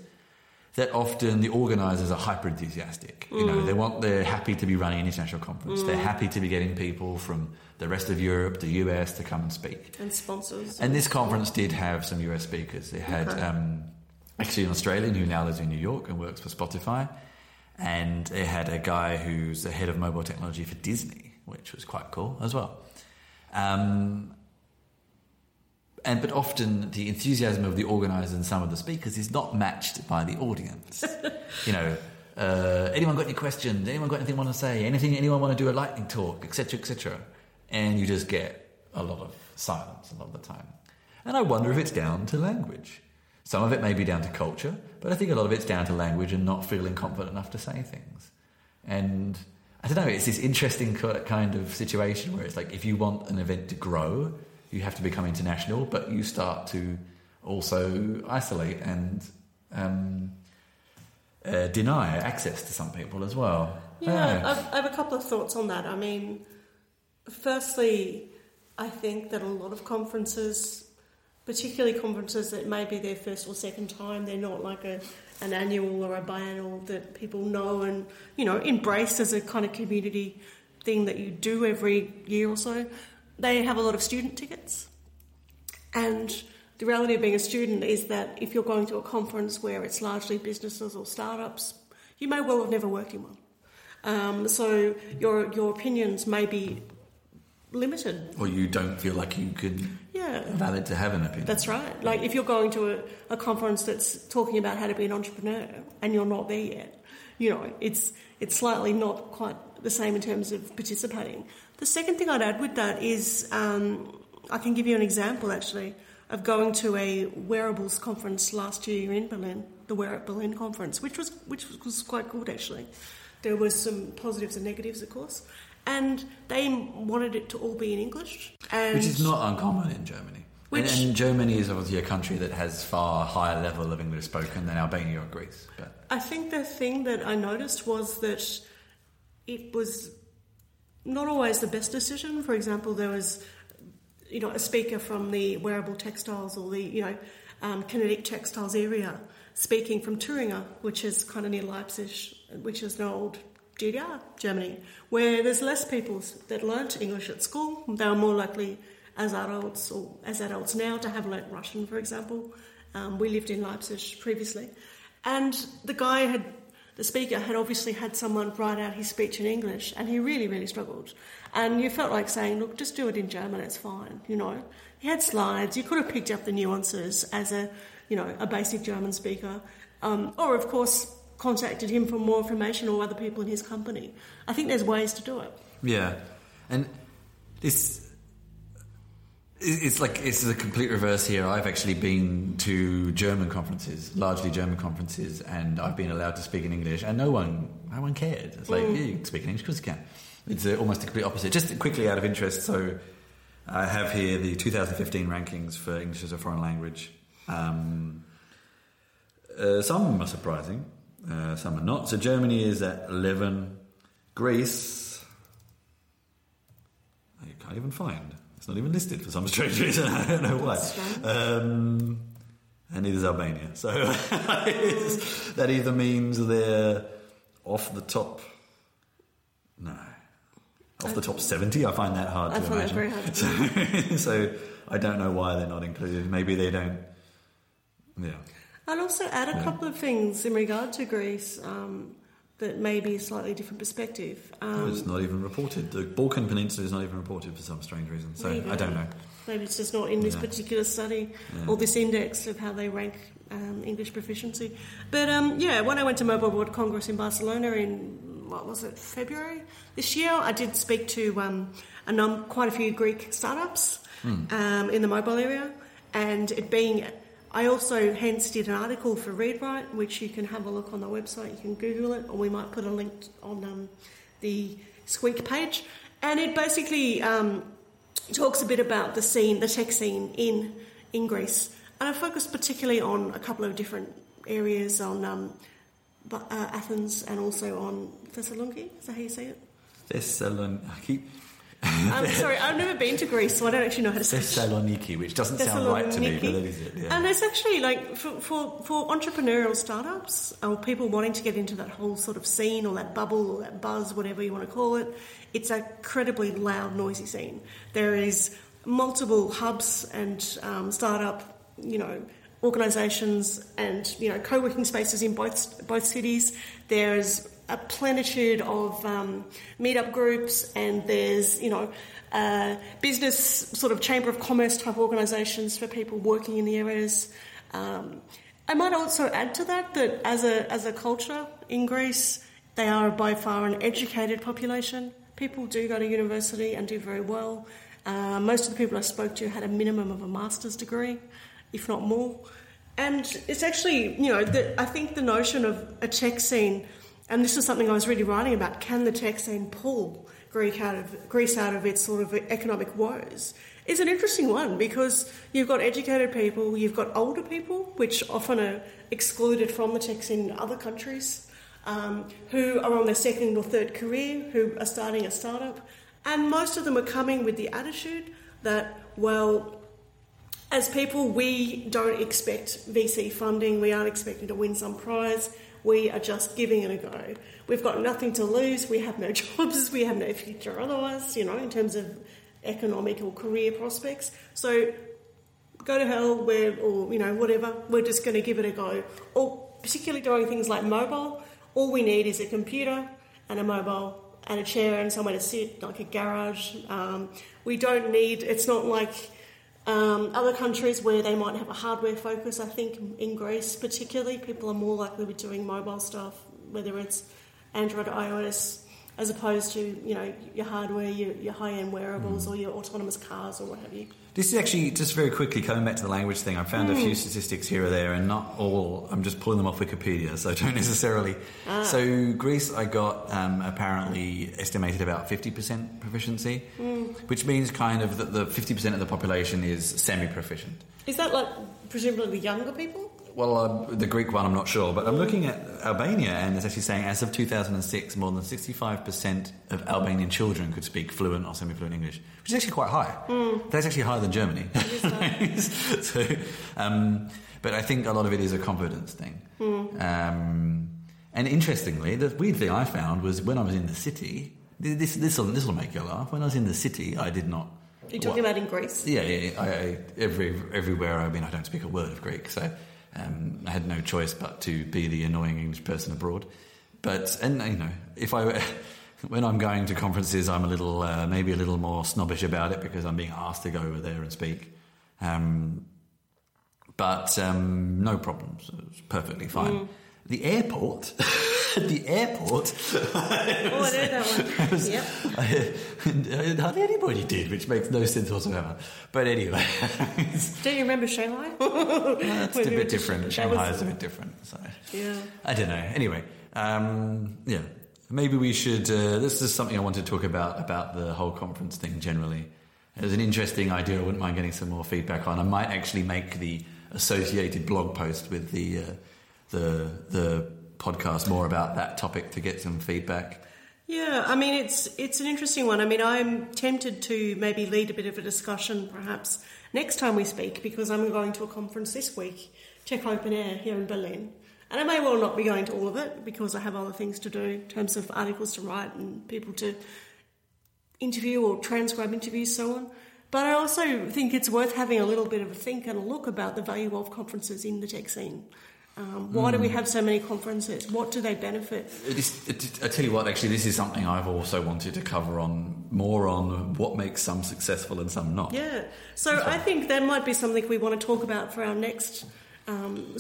That often the organisers are hyper enthusiastic. You know, they want they're happy to be running an international conference. They're happy to be getting people from the rest of Europe, the US, to come and speak. And sponsors. And this conference did have some US speakers. They had Okay. um, actually an Australian who now lives in New York and works for Spotify, and they had a guy who's the head of mobile technology for Disney, which was quite cool as well. Um, and but often the enthusiasm of the organisers and some of the speakers is not matched by the audience. you know, uh, anyone got any questions? Anyone got anything want to say? Anything? Anyone want to do a lightning talk, etc., etc. And you just get a lot of silence a lot of the time. And I wonder if it's down to language. Some of it may be down to culture, but I think a lot of it's down to language and not feeling confident enough to say things. And I don't know, it's this interesting kind of situation where it's like if you want an event to grow, you have to become international, but you start to also isolate and um, uh, deny access to some people as well. Yeah. I've, I have a couple of thoughts on that. I mean, firstly, I think that a lot of conferences, particularly conferences that may be their first or second time, they're not like a an annual or a biennial that people know and you know embrace as a kind of community thing that you do every year or so. They have a lot of student tickets, and the reality of being a student is that if you're going to a conference where it's largely businesses or startups, you may well have never worked in one. Um, so your your opinions may be limited. Or you don't feel like you can Yeah, valid to have an opinion. that's right. Like if you're going to a, a conference that's talking about how to be an entrepreneur and you're not there yet, you know, it's it's slightly not quite the same in terms of participating. The second thing I'd add with that is um, I can give you an example actually of going to a wearables conference last year in Berlin, the Wear It Berlin conference, which was which was quite good actually. There were some positives and negatives, of course, and they wanted it to all be in English, and Which is not uncommon in Germany. And, Which- and Germany is obviously a country that has far higher level of English spoken than Albania or Greece. But I think the thing that I noticed was that it was not always the best decision. For example, there was, you know, a speaker from the wearable textiles or the, you know, um, kinetic textiles area speaking from Thuringia, which is kind of near Leipzig, which is an old GDR, Germany, where there's less people that learnt English at school. They were more likely as adults or as adults now to have learnt Russian, for example. Um, we lived in Leipzig previously. And the guy had, the speaker had obviously had someone write out his speech in English, and he really, really struggled. And you felt like saying, look, just do it in German, it's fine, you know. He had slides, you could have picked up the nuances as a, you know, a basic German speaker. Um, or, of course, contacted him for more information or other people in his company. I think there's ways to do it. yeah, and this it's like it's the complete reverse here. I've actually been to German conferences, largely German conferences, and I've been allowed to speak in English, and no one, no one cared. It's like, yeah, you can speak in English because you can. It's uh, almost the complete opposite. Just quickly, out of interest, so I have here the 2015 rankings for English as a foreign language. Um, uh, some are surprising, uh, some are not. So Germany is at 11, Greece. I can't even find. It's not even listed for some strange reason. I don't know why. Um, and neither is Albania. So that either means they're off the top. No. Off the top 70, I find that hard I to find that imagine. very hard so, so I don't know why they're not included. Maybe they don't. Yeah. I'll also add a couple of things in regard to Greece um, that may be a slightly different perspective. Um, it's not even reported. The Balkan Peninsula is not even reported for some strange reason. So Maybe. I don't know. Maybe it's just not in this Yeah. particular study Yeah. or this index of how they rank um, English proficiency. But um, yeah, when I went to Mobile World Congress in Barcelona in what was it February this year, I did speak to um, a num- quite a few Greek startups um, in the mobile area, and it being. I also hence did an article for ReadWrite, which you can have a look on the website. You can Google it, or we might put a link on um, the Squeak page. And it basically um, talks a bit about the scene, the tech scene in in Greece, and I focused particularly on a couple of different areas on um, uh, Athens and also on Thessaloniki. Is that how you say it? Thessaloniki. I'm sorry, I've never been to Greece, so I don't actually know how to say it. Thessaloniki, which doesn't sound right to me, but that is it. Yeah. And it's actually like for, for, for entrepreneurial startups or people wanting to get into that whole sort of scene or that bubble or that buzz, whatever you want to call it, it's a incredibly loud, noisy scene. There is multiple hubs and um, startup, you know, organisations and you know co-working spaces in both both cities. There's a plenitude of um, meetup groups, and there's you know uh, business sort of chamber of commerce type organisations for people working in the areas. Um, I might also add to that that as a as a culture in Greece, they are by far an educated population. People do go to university and do very well. Uh, most of the people I spoke to had a minimum of a master's degree, if not more. And it's actually, you know, the, I think the notion of a tech scene, and this is something I was really writing about, can the tech scene pull Greek out of, Greece out of its sort of economic woes? Is an interesting one because you've got educated people, you've got older people, which often are excluded from the tech scene in other countries, um, who are on their second or third career, who are starting a startup, and most of them are coming with the attitude that, well, as people, we don't expect VC funding. We aren't expecting to win some prize. We are just giving it a go. We've got nothing to lose. We have no jobs. We have no future otherwise, you know, in terms of economic or career prospects. So go to hell, we're, or, you know, whatever. We're just going to give it a go. Or particularly doing things like mobile, all we need is a computer and a mobile and a chair and somewhere to sit, like a garage. Um, we don't need, it's not like um, other countries where they might have a hardware focus, I think in Greece particularly, people are more likely to be doing mobile stuff, whether it's Android, iOS, as opposed to you know your hardware, your, your high end wearables, or your autonomous cars or what have you. This is actually just very quickly coming back to the language thing. I found a few hmm. statistics here or there, and not all. I'm just pulling them off Wikipedia, so don't necessarily. Ah. So Greece, I got um, apparently estimated about 50% proficiency, hmm. which means kind of that the 50% of the population is semi-proficient. Is that like presumably the younger people? Well, uh, the Greek one, I'm not sure, but I'm looking at Albania, and it's actually saying as of 2006, more than 65% of Albanian children could speak fluent or semi-fluent English, which is actually quite high. That's actually higher than Germany. so, um, but I think a lot of it is a confidence thing. Um, and interestingly, the weird thing I found was when I was in the city. This this will this will make you laugh. When I was in the city, I did not. You're talking about in Greece. Yeah, yeah. yeah. I, I, every everywhere I've been, I don't speak a word of Greek, so um, I had no choice but to be the annoying English person abroad. But and you know, if I when I'm going to conferences, I'm a little uh, maybe a little more snobbish about it because I'm being asked to go over there and speak. Um, but um, no problems. It's perfectly fine. The airport, the airport. Oh, I know that one. yep. hardly anybody did, which makes no sense whatsoever. But anyway, Do you remember Shanghai? it's a When we were bit different. was- Shanghai is a bit different. So Yeah. I don't know. Anyway, um, yeah, maybe we should. Uh, this is something I want to talk about about the whole conference thing generally. It was an interesting idea. I wouldn't mind getting some more feedback on. I might actually make the associated blog post with the uh, the the podcast more about that topic to get some feedback. Yeah, I mean it's it's an interesting one. I mean, I'm tempted to maybe lead a bit of a discussion perhaps next time we speak because I'm going to a conference this week, Tech Open Air here in Berlin. And I may well not be going to all of it because I have other things to do in terms of articles to write and people to interview or transcribe interviews, so on. But I also think it's worth having a little bit of a think and a look about the value of conferences in the tech scene. Um, why do we have so many conferences? What do they benefit? It is, it, I tell you what, actually, this is something I've also wanted to cover on more on what makes some successful and some not. Yeah. So I think that might be something we want to talk about for our next um.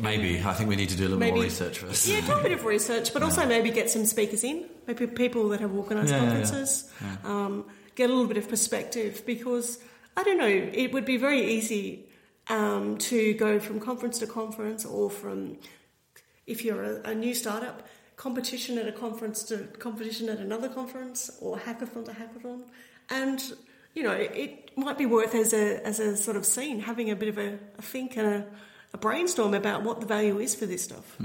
Maybe I think we need to do a little Maybe- more research first. Yeah, do a bit of research, but also maybe get some speakers in, maybe people that have organised Yeah, yeah, yeah. conferences, Um, get a little bit of perspective because I don't know, it would be very easy um, to go from conference to conference or from, if you're a, a new startup, competition at a conference to competition at another conference or hackathon to hackathon. And, you know, it, might be worth as a, as a sort of scene having a bit of a, a think and a, a brainstorm about what the value is for this stuff.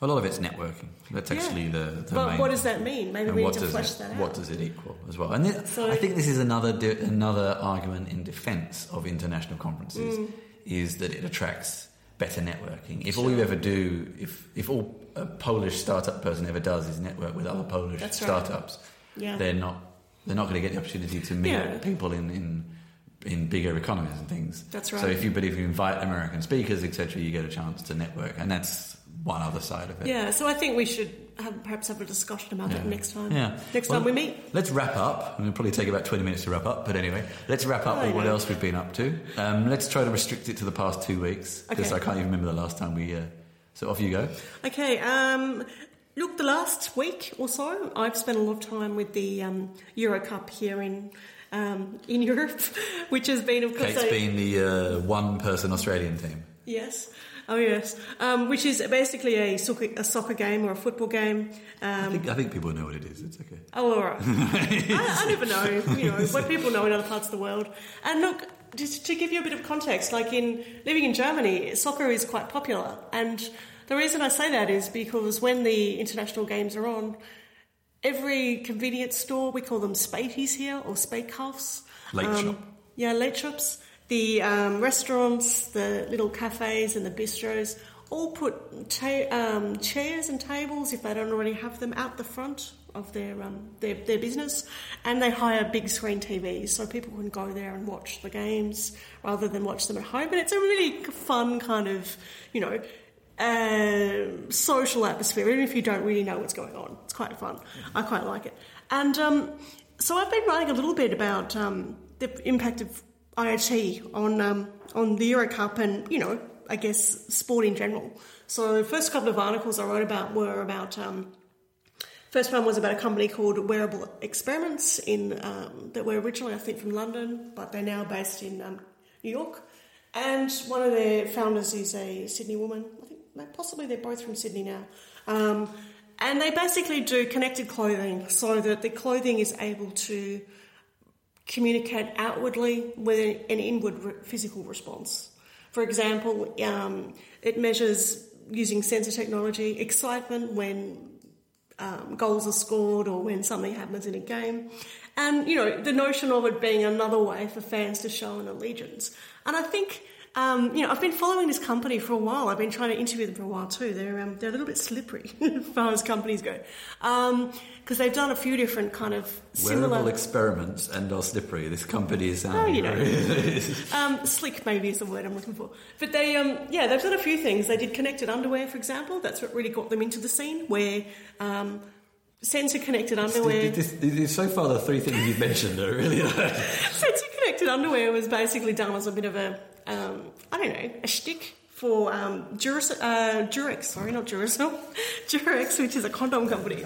A lot of it's networking. That's Yeah. actually the, the But main. what does that mean? Maybe and we need to flesh it, that out. What does it equal as well? And thi- So- I think this is another di- another argument in defence of international conferences Mm. is that it attracts better networking. If all you ever do, if if all a Polish startup person ever does is network with other Polish right. startups, Yeah. they're not they're not going to get the opportunity to meet Yeah. people in. in in bigger economies and things. That's right. So if you, but if you invite American speakers, etc., you get a chance to network, and that's one other side of it. Yeah, so I think we should have, perhaps have a discussion about it next time. Yeah. Next Well, time we meet. Let's wrap up. and It'll probably take about 20 minutes to wrap up, but anyway, let's wrap up Oh, with what yeah. else we've been up to. Um, let's try to restrict it to the past two weeks, because Okay. I can't even remember the last time we. Uh, so off you go. Okay, um, look, the last week or so, I've spent a lot of time with the um, Euro Cup here in um, in Europe, which has been, of course, Kate's a- been the uh, one person Australian team. Yes. Oh yes, um, which is basically a soccer, a soccer game or a football game. I, Um, think, I think people know what it is. It's okay. Oh, all right. I, I never know, you know, what people know in other parts of the world. And look, just to give you a bit of context, like in living in Germany, soccer is quite popular. And the reason I say that is because when the international games are on, every convenience store, we call them Spaties here, or Spatehouse. Late shop. Yeah, late shops. The um, restaurants, the little cafes, and the bistros all put ta- um, chairs and tables, if they don't already have them, out the front of their, um, their their business, and they hire big screen TVs so people can go there and watch the games rather than watch them at home. And it's a really fun kind of, you know. Uh, social atmosphere, even if you don't really know what's going on. It's quite fun. I quite like it. And um, so I've been writing a little bit about um, the impact of IoT on um, on the Euro Cup and you know I guess sport in general. So the first couple of articles I wrote about were about um, First one was about a company called Wearable Experiments in um, that were originally, I think, from London, but they're now based in um, New York. And one of their founders is a Sydney woman. I think possibly they're both from Sydney now. Um, and they basically do connected clothing so that the clothing is able to communicate outwardly with an inward physical response. For example, um, it measures using sensor technology excitement when um, goals are scored or when something happens in a game. And, you know, the notion of it being another way for fans to show an allegiance. And I think um, you know, I've been following this company for a while. I've been trying to interview them for a while too. They're um, they're a little bit slippery as far as companies go, because um, they've done a few different kind of similar wearable experiments and are slippery. This company is oh, you know, um, slick maybe is the word I'm looking for. But they, um, yeah, they've done a few things. They did connected underwear, for example. That's what really got them into the scene where. Um, sensor connected underwear. So far, the three things you've mentioned are really. sensor connected underwear was basically done as a bit of a um, I don't know, a shtick for um, Durex, uh, Durex, sorry, not Duracell, Durex, which is a condom company.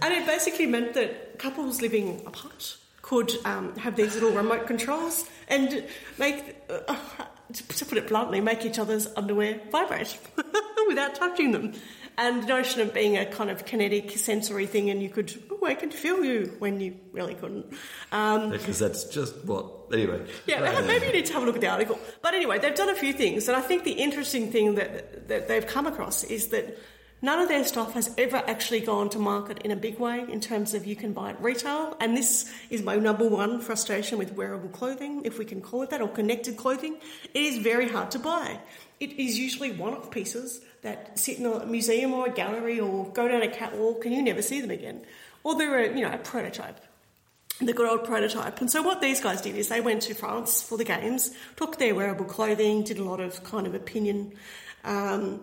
And it basically meant that couples living apart could um, have these little remote controls and make, uh, to put it bluntly, make each other's underwear vibrate without touching them and the notion of being a kind of kinetic sensory thing, and you could, oh, I can feel you when you really couldn't. Um, because that's just what. Anyway. Yeah, right. maybe you need to have a look at the article. But anyway, they've done a few things, and I think the interesting thing that, that they've come across is that none of their stuff has ever actually gone to market in a big way in terms of you can buy it retail. And this is my number one frustration with wearable clothing, if we can call it that, or connected clothing. It is very hard to buy. It is usually one off pieces that sit in a museum or a gallery or go down a catwalk and you never see them again. Or they're a, you know, a prototype, the good old prototype. And so what these guys did is they went to France for the games, took their wearable clothing, did a lot of kind of opinion um,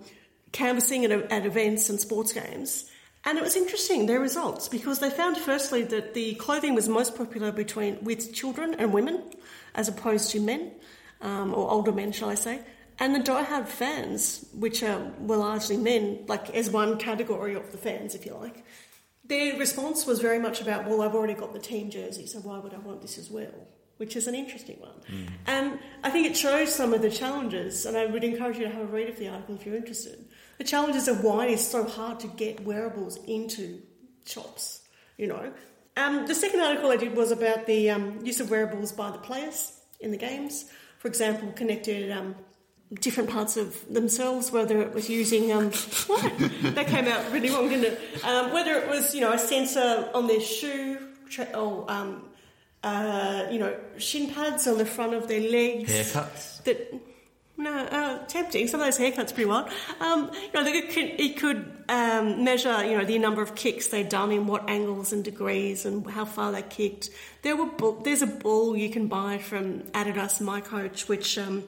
canvassing at, at events and sports games. And it was interesting, their results, because they found firstly that the clothing was most popular between with children and women, as opposed to men, um, or older men, shall I say. And the die-hard fans, which are, were largely men, like as one category of the fans, if you like, their response was very much about, well, I've already got the team jersey, so why would I want this as well? Which is an interesting one. Mm. And I think it shows some of the challenges, and I would encourage you to have a read of the article if you're interested. The challenges of why it's so hard to get wearables into shops, you know. Um, the second article I did was about the um, use of wearables by the players in the games. For example, connected um, different parts of themselves, whether it was using um, what that came out really wrong, didn't it? Um, whether it was you know a sensor on their shoe or um, uh, you know shin pads on the front of their legs, haircuts that. No, uh, tempting. Some of those haircuts pretty wild. Um, you know, it could, it could um, measure, you know, the number of kicks they'd done in what angles and degrees and how far they kicked. There were there's a ball you can buy from Adidas miCoach, which um,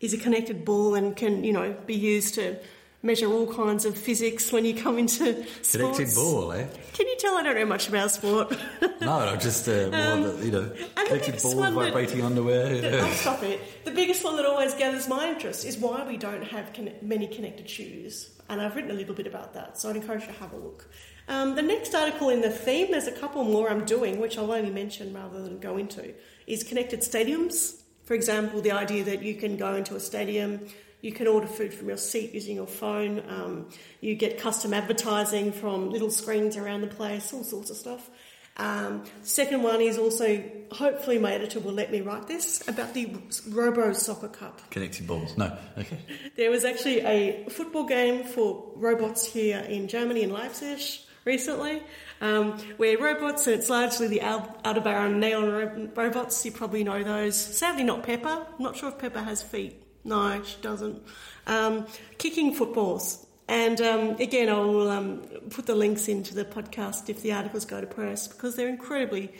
is a connected ball and can, you know, be used to measure all kinds of physics when you come into sports. Connected ball, eh? Can you tell I don't know much about sport? no, just uh, more um, the, you know, connected ball, vibrating that, underwear. That, oh, stop it. The biggest one that always gathers my interest is why we don't have con- many connected shoes. And I've written a little bit about that, so I'd encourage you to have a look. Um, the next article in the theme, there's a couple more I'm doing, which I'll only mention rather than go into, is connected stadiums. For example, the idea that you can go into a stadium, you can order food from your seat using your phone, um, you get custom advertising from little screens around the place, all sorts of stuff. Um, second one is also, hopefully, my editor will let me write this about the Robo Soccer Cup. Connected balls. No. Okay. There was actually a football game for robots here in Germany, in Leipzig, recently um, where robots, and it's largely the Aldebaran neon ro- robots, you probably know those. Sadly, not Pepper. I'm not sure if Pepper has feet. No, she doesn't. Um, kicking footballs. And um, again, I'll um, put the links into the podcast if the articles go to press because they're incredibly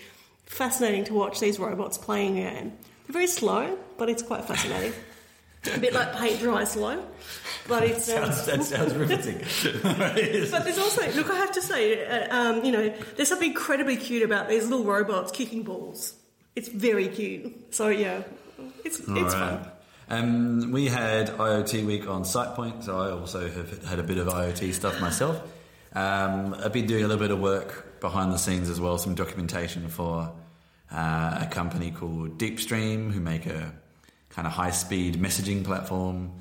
fascinating to watch these robots playing a game. They're very slow, but it's quite fascinating a bit like paint dry slow. But it's um, sounds, that sounds riveting. but there's also look, I have to say, uh, um, you know, there's something incredibly cute about these little robots kicking balls. It's very cute. So yeah, it's it's right. fun. Um, we had IoT week on SitePoint, so I also have had a bit of IoT stuff myself. Um, I've been doing a little bit of work behind the scenes as well, some documentation for uh, a company called Deepstream, who make a kind of high speed messaging platform,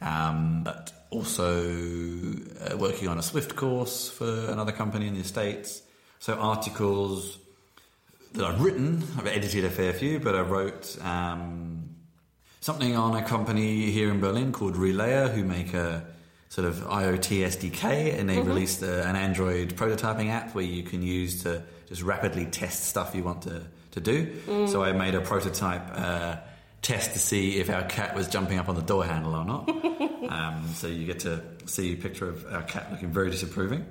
um, but also uh, working on a Swift course for another company in the States. So, articles that I've written, I've edited a fair few, but I wrote um, something on a company here in Berlin called relayr, who make a sort of IoT SDK, and they released a, an Android prototyping app where you can use to just rapidly test stuff you want to, to do. So I made a prototype uh, test to see if our cat was jumping up on the door handle or not. um, so you get to see a picture of our cat looking very disapproving.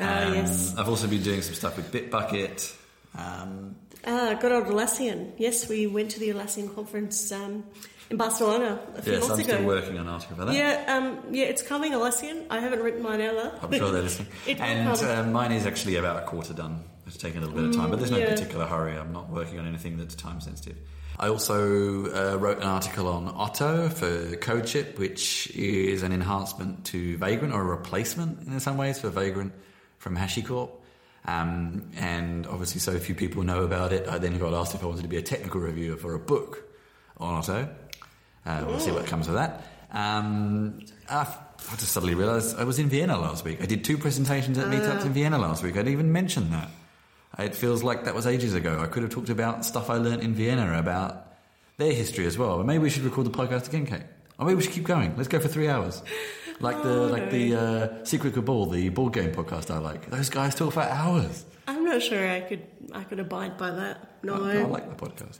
Ah, Um, yes. I've also been doing some stuff with Bitbucket. Um, Ah, good old Atlassian. Yes, we went to the Atlassian conference um, in Barcelona a few yes, months I'm ago. still working on an article for that. Yeah, um, yeah, it's coming, Atlassian. I haven't written mine either. I'm sure they're listening. And uh, mine is actually about a quarter done. It's taken a little bit of time, but there's no yeah. particular hurry. I'm not working on anything that's time sensitive. I also uh, wrote an article on Otto for CodeShip, which is an enhancement to Vagrant or a replacement in some ways for Vagrant from HashiCorp. Um, and obviously, so few people know about it. I then got asked if I wanted to be a technical reviewer for a book on Otto. Uh, we'll see what comes of that. Um, I, I just suddenly realised I was in Vienna last week. I did two presentations at meetups in Vienna last week. I didn't even mention that. It feels like that was ages ago. I could have talked about stuff I learnt in Vienna about their history as well. But maybe we should record the podcast again, Kate. Or maybe we should keep going. Let's go for three hours. Like the Oh, like the uh, Secret Cabal, the board game podcast I like. Those guys talk for hours. I'm not sure I could I could abide by that. No, I, I like the podcast.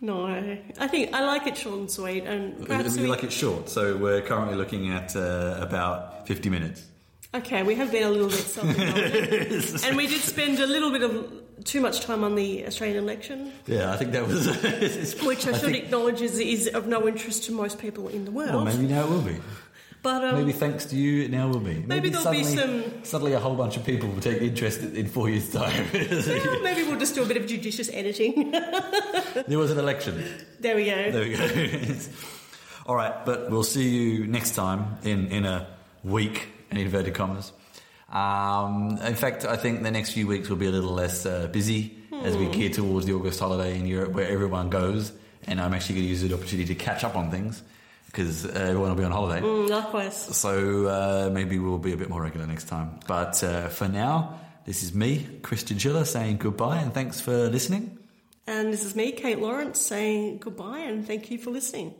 no. I think I like it short and sweet, and perhaps we we, like it short, so we're currently looking at uh, about 50 minutes. Okay, we have been a little bit self-indulgent, and we did spend a little bit of too much time on the Australian election, Yeah, I think that was. which I, I should think- acknowledge is, is of no interest to most people in the world. Well, maybe now it will be. but um, Maybe thanks to you, it now will be. Maybe, there'll be some- Suddenly, a whole bunch of people will take interest in four years' time. well, maybe we'll just do a bit of judicious editing. there was an election. there we go. There we go. All right, but we'll see you next time in, in a week, in inverted commas. Um, in fact, I think the next few weeks will be a little less uh, busy as we gear towards the August holiday in Europe where everyone goes. And I'm actually going to use the opportunity to catch up on things because uh, everyone will be on holiday. Mm, likewise. So uh, maybe we'll be a bit more regular next time. But uh, for now, this is me, Christian Schiller, saying goodbye and thanks for listening. And this is me, Kate Lawrence, saying goodbye and thank you for listening.